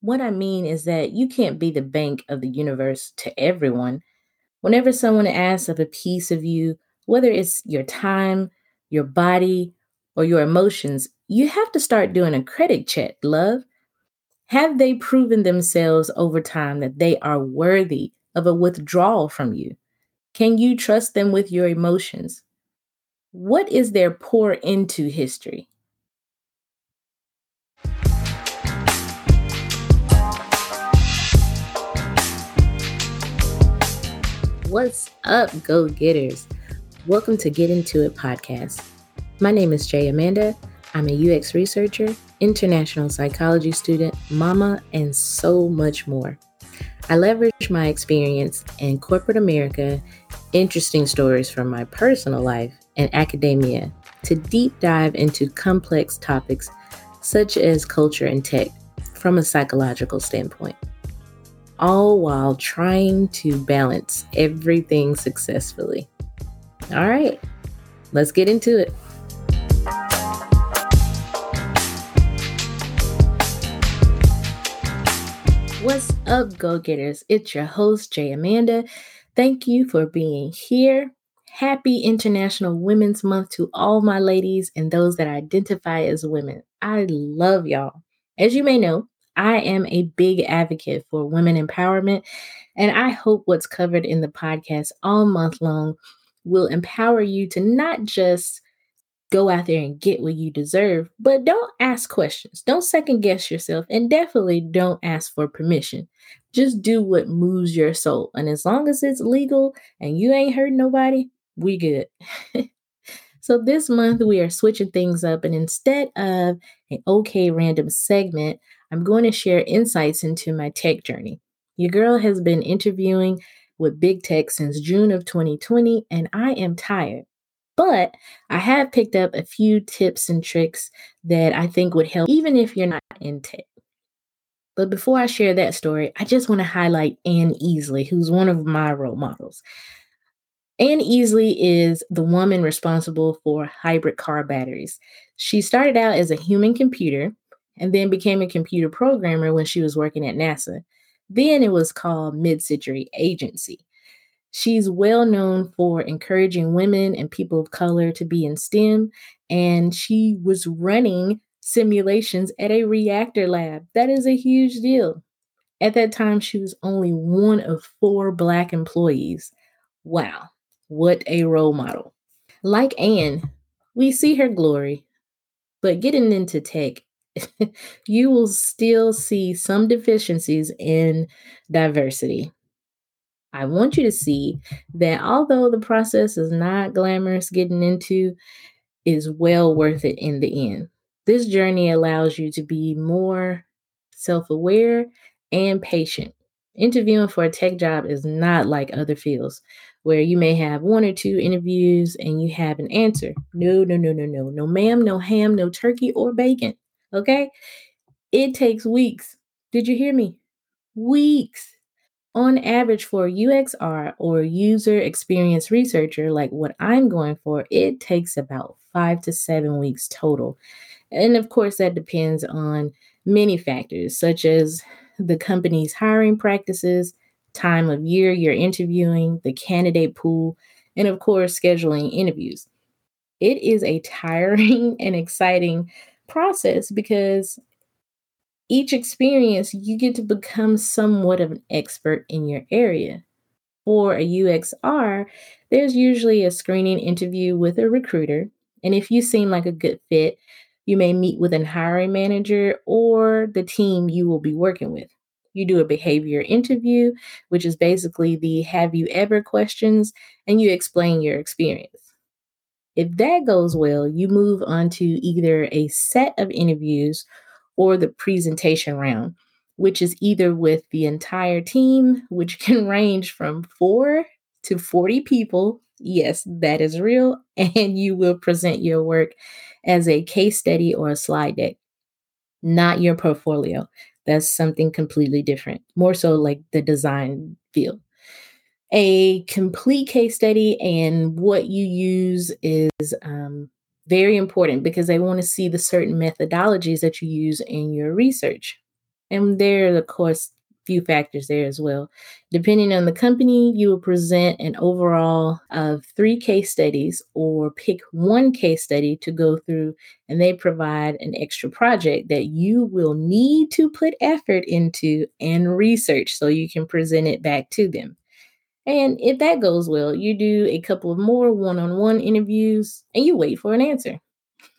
What I mean is that you can't be the bank of the universe to everyone. Whenever someone asks of a piece of you, whether it's your time, your body, or your emotions, you have to start doing a credit check, love. Have they proven themselves over time that they are worthy of a withdrawal from you? Can you trust them with your emotions? What is their pour into history? What's up, go getters? Welcome to Get Into It podcast. My name is Jai Amanda. I'm a UX researcher, international psychology student, mama, and so much more. I leverage my experience in corporate America, interesting stories from my personal life, and academia to deep dive into complex topics such as culture and tech from a psychological standpoint all while trying to balance everything successfully. All right, let's get into it. What's up, go getters? It's your host, Jai Amanda. Thank you for being here. Happy International Women's Month to all my ladies and those that identify as women. I love y'all. As you may know, I am a big advocate for women empowerment, and I hope what's covered in the podcast all month long will empower you to not just go out there and get what you deserve, but don't ask questions. Don't second guess yourself, and definitely don't ask for permission. Just do what moves your soul. And as long as it's legal and you ain't hurt nobody, we good. so this month we are switching things up, and instead of an okay random segment, I'm going to share insights into my tech journey. Your girl has been interviewing with big tech since June of 2020, and I am tired. But I have picked up a few tips and tricks that I think would help, even if you're not in tech. But before I share that story, I just want to highlight Ann Easley, who's one of my role models. Ann Easley is the woman responsible for hybrid car batteries. She started out as a human computer and then became a computer programmer when she was working at NASA. Then it was called Mid Century Agency. She's well known for encouraging women and people of color to be in STEM, and she was running simulations at a reactor lab. That is a huge deal. At that time, she was only one of four Black employees. Wow, what a role model. Like Anne, we see her glory, but getting into tech you will still see some deficiencies in diversity. I want you to see that although the process is not glamorous getting into, is well worth it in the end. This journey allows you to be more self aware and patient. Interviewing for a tech job is not like other fields where you may have one or two interviews and you have an answer. No, no, no, no, no. No, ma'am, no ham, no turkey or bacon. Okay. It takes weeks. Did you hear me? Weeks. On average, for UXR or user experience researcher, like what I'm going for, it takes about five to seven weeks total. And of course, that depends on many factors, such as the company's hiring practices, time of year you're interviewing, the candidate pool, and of course, scheduling interviews. It is a tiring and exciting process because each experience you get to become somewhat of an expert in your area. For a UXR, there's usually a screening interview with a recruiter. And if you seem like a good fit, you may meet with a hiring manager or the team you will be working with. You do a behavior interview, which is basically the have you ever questions, and you explain your experience. If that goes well, you move on to either a set of interviews or the presentation round, which is either with the entire team, which can range from four to 40 people. Yes, that is real. And you will present your work as a case study or a slide deck, not your portfolio. That's something completely different, more so like the design field a complete case study and what you use is um, very important because they want to see the certain methodologies that you use in your research. And there, are, of course, few factors there as well. Depending on the company, you will present an overall of three case studies or pick one case study to go through, and they provide an extra project that you will need to put effort into and research so you can present it back to them. And if that goes well, you do a couple of more one on one interviews and you wait for an answer.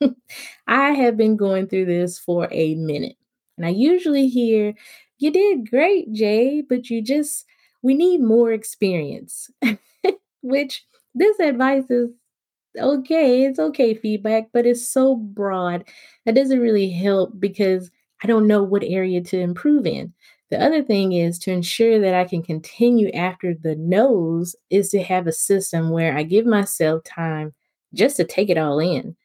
I have been going through this for a minute. And I usually hear you did great, Jai, but you just, we need more experience. Which this advice is okay. It's okay feedback, but it's so broad that doesn't really help because I don't know what area to improve in. The other thing is to ensure that I can continue after the no's is to have a system where I give myself time just to take it all in.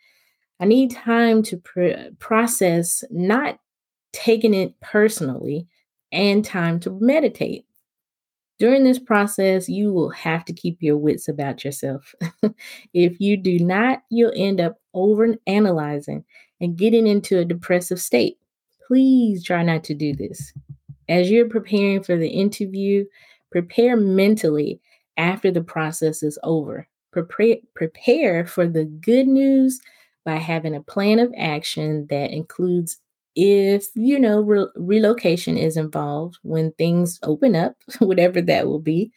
I need time to pr- process, not taking it personally, and time to meditate. During this process, you will have to keep your wits about yourself. if you do not, you'll end up over analyzing and getting into a depressive state. Please try not to do this. As you're preparing for the interview, prepare mentally after the process is over. Prepare, prepare for the good news by having a plan of action that includes if you know re- relocation is involved when things open up whatever that will be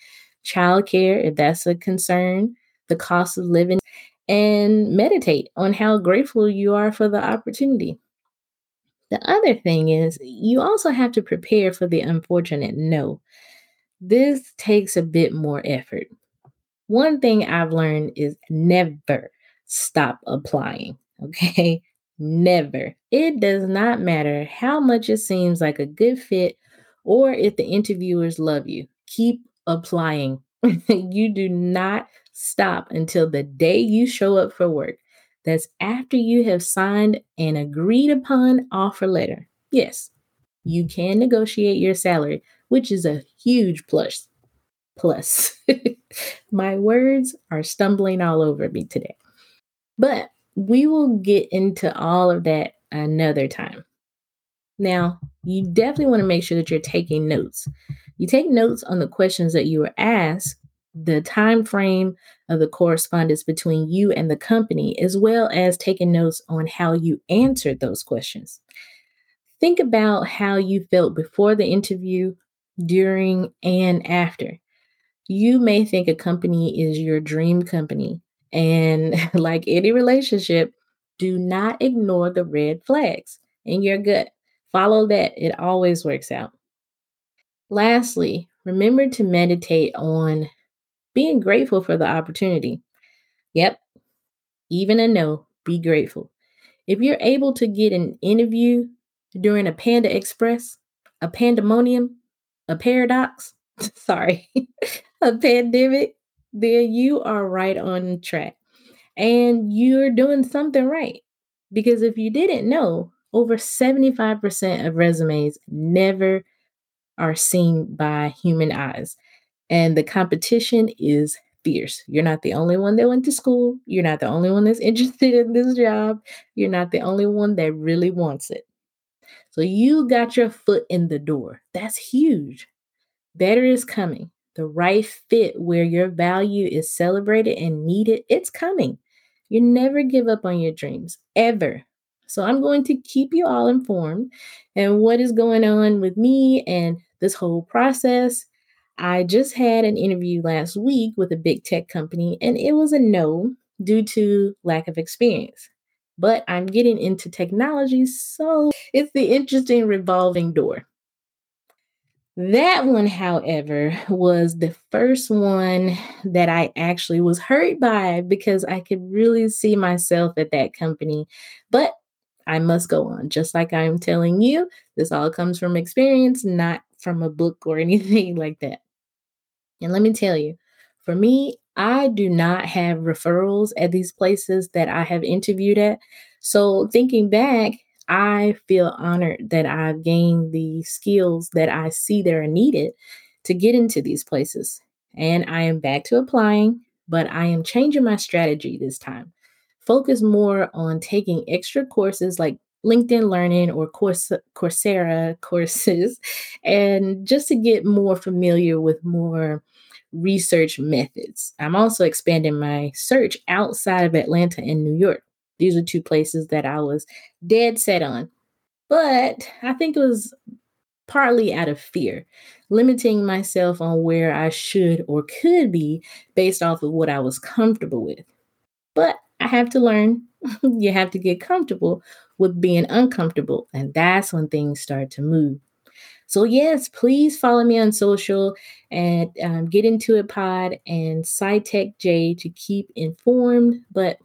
childcare if that's a concern the cost of living and meditate on how grateful you are for the opportunity the other thing is you also have to prepare for the unfortunate no this takes a bit more effort one thing i've learned is never stop applying okay Never. It does not matter how much it seems like a good fit or if the interviewers love you. Keep applying. you do not stop until the day you show up for work. That's after you have signed an agreed upon offer letter. Yes, you can negotiate your salary, which is a huge plus. Plus, my words are stumbling all over me today. But we will get into all of that another time. Now, you definitely want to make sure that you're taking notes. You take notes on the questions that you were asked, the time frame of the correspondence between you and the company, as well as taking notes on how you answered those questions. Think about how you felt before the interview, during, and after. You may think a company is your dream company, and like any relationship, do not ignore the red flags in your gut. Follow that, it always works out. Lastly, remember to meditate on being grateful for the opportunity. Yep, even a no, be grateful. If you're able to get an interview during a Panda Express, a pandemonium, a paradox, sorry, a pandemic, then you are right on track and you're doing something right. Because if you didn't know, over 75% of resumes never are seen by human eyes. And the competition is fierce. You're not the only one that went to school. You're not the only one that's interested in this job. You're not the only one that really wants it. So you got your foot in the door. That's huge. Better is coming the right fit where your value is celebrated and needed, it's coming. You never give up on your dreams, ever. So I'm going to keep you all informed and what is going on with me and this whole process. I just had an interview last week with a big tech company, and it was a no due to lack of experience. But I'm getting into technology, so it's the interesting revolving door. That one, however, was the first one that I actually was hurt by because I could really see myself at that company. But I must go on. Just like I'm telling you, this all comes from experience, not from a book or anything like that. And let me tell you, for me, I do not have referrals at these places that I have interviewed at. So thinking back, I feel honored that I've gained the skills that I see that are needed to get into these places. And I am back to applying, but I am changing my strategy this time. Focus more on taking extra courses like LinkedIn Learning or Coursera courses, and just to get more familiar with more research methods. I'm also expanding my search outside of Atlanta and New York. These are two places that I was dead set on. But I think it was partly out of fear, limiting myself on where I should or could be based off of what I was comfortable with. But I have to learn. you have to get comfortable with being uncomfortable, and that's when things start to move. So, yes, please follow me on social and um, get into it pod and SciTech J to keep informed. But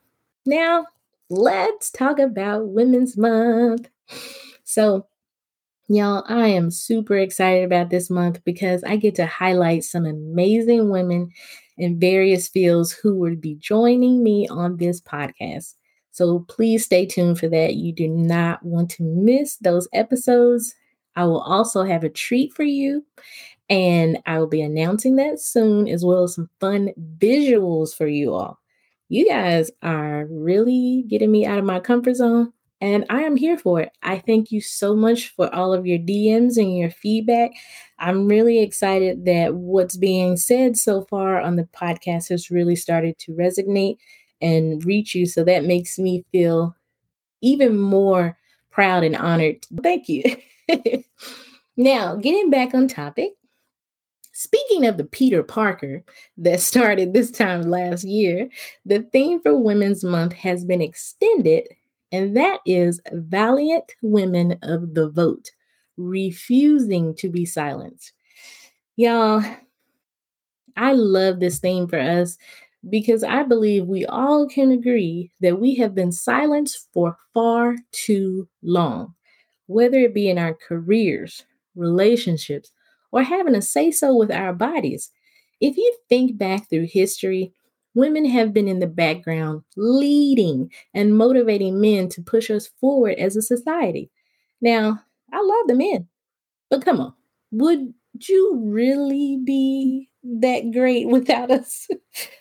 now let's talk about Women's Month. So, y'all, I am super excited about this month because I get to highlight some amazing women in various fields who will be joining me on this podcast. So please stay tuned for that. You do not want to miss those episodes. I will also have a treat for you, and I will be announcing that soon, as well as some fun visuals for you all. You guys are really getting me out of my comfort zone, and I am here for it. I thank you so much for all of your DMs and your feedback. I'm really excited that what's being said so far on the podcast has really started to resonate and reach you. So that makes me feel even more proud and honored. Thank you. now, getting back on topic, speaking of the Peter Parker that started this time last year, the theme for Women's Month has been extended, and that is Valiant Women of the Vote, refusing to be silenced. Y'all, I love this theme for us because I believe we all can agree that we have been silenced for far too long whether it be in our careers, relationships, or having a say so with our bodies. If you think back through history, women have been in the background leading and motivating men to push us forward as a society. Now, I love the men, but come on, would you really be that great without us?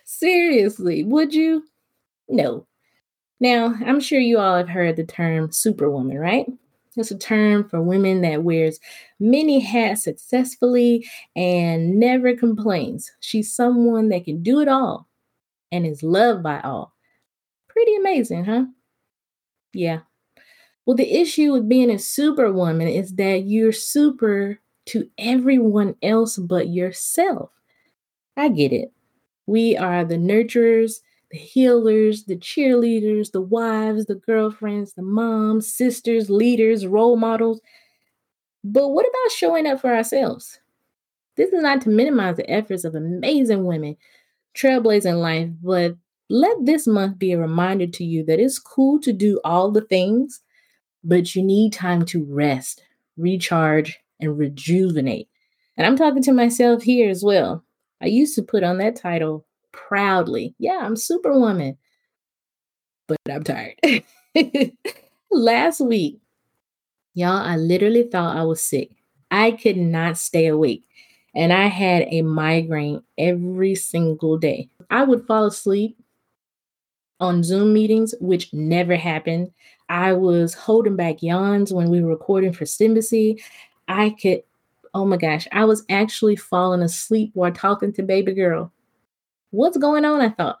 Seriously, would you? No. Now, I'm sure you all have heard the term superwoman, right? It's a term for women that wears many hats successfully and never complains. She's someone that can do it all and is loved by all. Pretty amazing, huh? Yeah. Well, the issue with being a superwoman is that you're super to everyone else but yourself. I get it. We are the nurturers the healers, the cheerleaders, the wives, the girlfriends, the moms, sisters, leaders, role models. But what about showing up for ourselves? This is not to minimize the efforts of amazing women trailblazing life, but let this month be a reminder to you that it's cool to do all the things, but you need time to rest, recharge, and rejuvenate. And I'm talking to myself here as well. I used to put on that title proudly. Yeah, I'm Superwoman, but I'm tired. Last week, y'all, I literally thought I was sick. I could not stay awake. And I had a migraine every single day. I would fall asleep on Zoom meetings, which never happened. I was holding back yawns when we were recording for Simbacy. I could, oh my gosh, I was actually falling asleep while talking to baby girl. What's going on? I thought.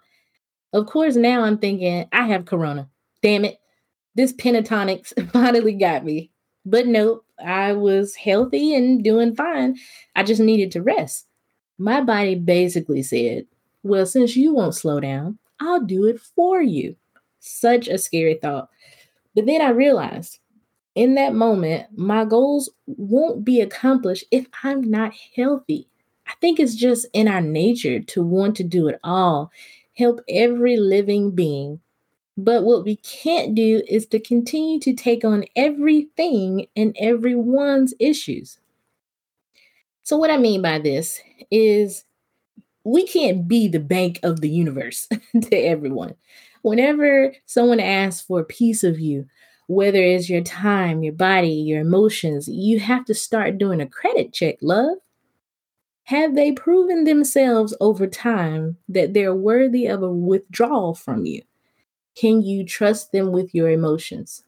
Of course, now I'm thinking, I have corona. Damn it. This Pentatonix finally got me. But nope, I was healthy and doing fine. I just needed to rest. My body basically said, Well, since you won't slow down, I'll do it for you. Such a scary thought. But then I realized in that moment, my goals won't be accomplished if I'm not healthy. I think it's just in our nature to want to do it all, help every living being. But what we can't do is to continue to take on everything and everyone's issues. So, what I mean by this is we can't be the bank of the universe to everyone. Whenever someone asks for a piece of you, whether it's your time, your body, your emotions, you have to start doing a credit check, love. Have they proven themselves over time that they're worthy of a withdrawal from you? Can you trust them with your emotions?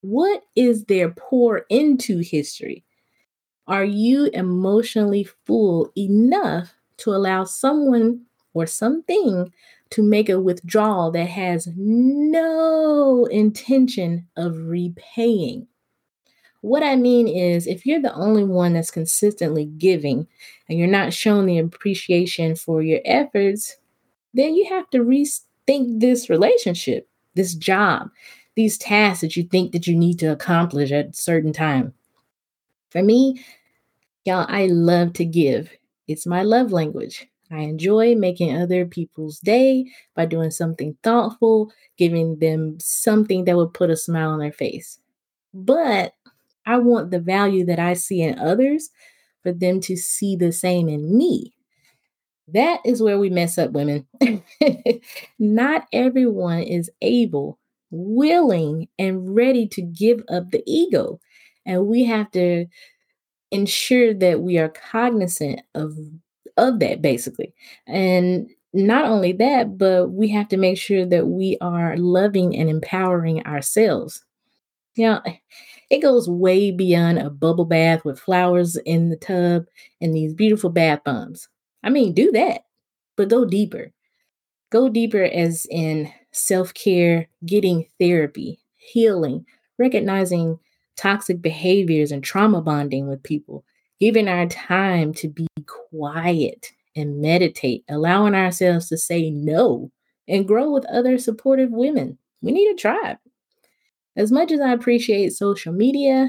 What is their pour into history? Are you emotionally full enough to allow someone or something to make a withdrawal that has no intention of repaying? What I mean is, if you're the only one that's consistently giving and you're not showing the appreciation for your efforts, then you have to rethink this relationship, this job, these tasks that you think that you need to accomplish at a certain time. For me, y'all, I love to give. It's my love language. I enjoy making other people's day by doing something thoughtful, giving them something that would put a smile on their face. But I want the value that I see in others for them to see the same in me. That is where we mess up, women. Not everyone is able willing and ready to give up the ego. And we have to ensure that we are cognizant of of that basically. And not only that, but we have to make sure that we are loving and empowering ourselves. Now, it goes way beyond a bubble bath with flowers in the tub and these beautiful bath bombs. I mean, do that, but go deeper. Go deeper as in self care, getting therapy, healing, recognizing toxic behaviors and trauma bonding with people, giving our time to be quiet and meditate, allowing ourselves to say no and grow with other supportive women. We need a tribe. As much as I appreciate social media,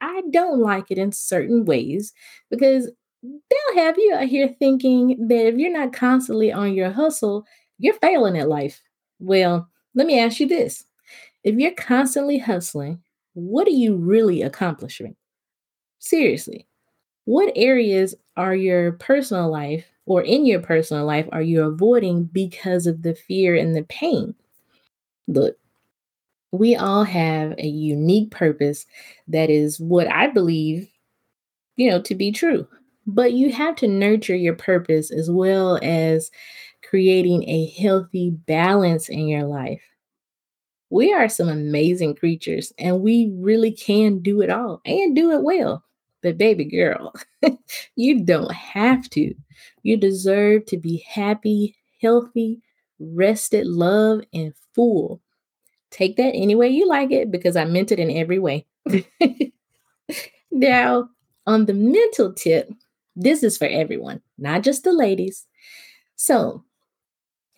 I don't like it in certain ways because they'll have you out here thinking that if you're not constantly on your hustle, you're failing at life. Well, let me ask you this if you're constantly hustling, what are you really accomplishing? Seriously, what areas are your personal life or in your personal life are you avoiding because of the fear and the pain? Look, we all have a unique purpose that is what I believe, you know, to be true. But you have to nurture your purpose as well as creating a healthy balance in your life. We are some amazing creatures and we really can do it all and do it well. But, baby girl, you don't have to. You deserve to be happy, healthy, rested, loved, and full. Take that any way you like it because I meant it in every way. now, on the mental tip, this is for everyone, not just the ladies. So,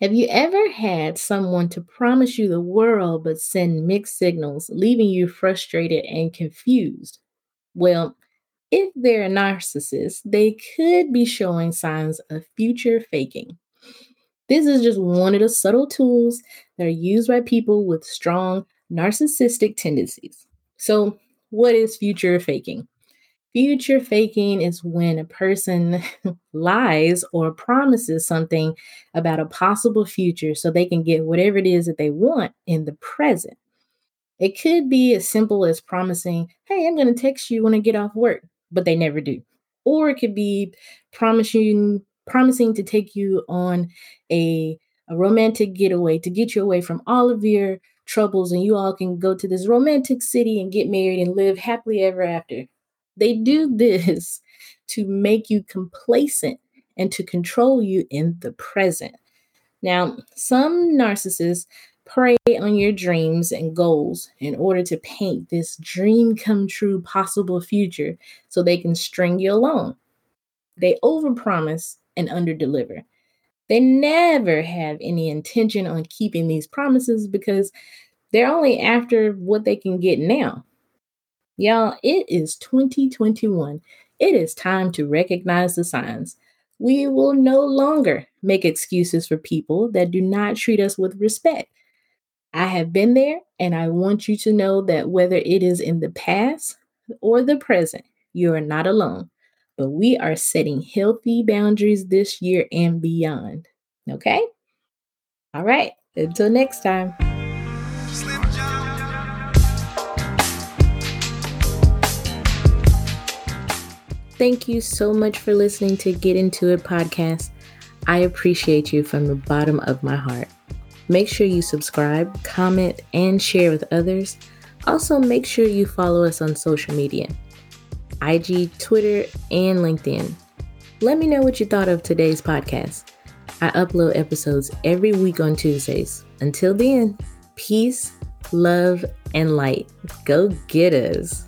have you ever had someone to promise you the world but send mixed signals, leaving you frustrated and confused? Well, if they're a narcissist, they could be showing signs of future faking. This is just one of the subtle tools that are used by people with strong narcissistic tendencies. So, what is future faking? Future faking is when a person lies or promises something about a possible future so they can get whatever it is that they want in the present. It could be as simple as promising, Hey, I'm going to text you when I get off work, but they never do. Or it could be promising promising to take you on a, a romantic getaway to get you away from all of your troubles and you all can go to this romantic city and get married and live happily ever after. They do this to make you complacent and to control you in the present. Now, some narcissists prey on your dreams and goals in order to paint this dream come true possible future so they can string you along. They overpromise and underdeliver. They never have any intention on keeping these promises because they're only after what they can get now. Y'all, it is 2021. It is time to recognize the signs. We will no longer make excuses for people that do not treat us with respect. I have been there, and I want you to know that whether it is in the past or the present, you are not alone. But we are setting healthy boundaries this year and beyond. Okay? All right. Until next time. Thank you so much for listening to Get Into It podcast. I appreciate you from the bottom of my heart. Make sure you subscribe, comment, and share with others. Also, make sure you follow us on social media IG, Twitter, and LinkedIn. Let me know what you thought of today's podcast. I upload episodes every week on Tuesdays. Until then, peace, love, and light. Go get us.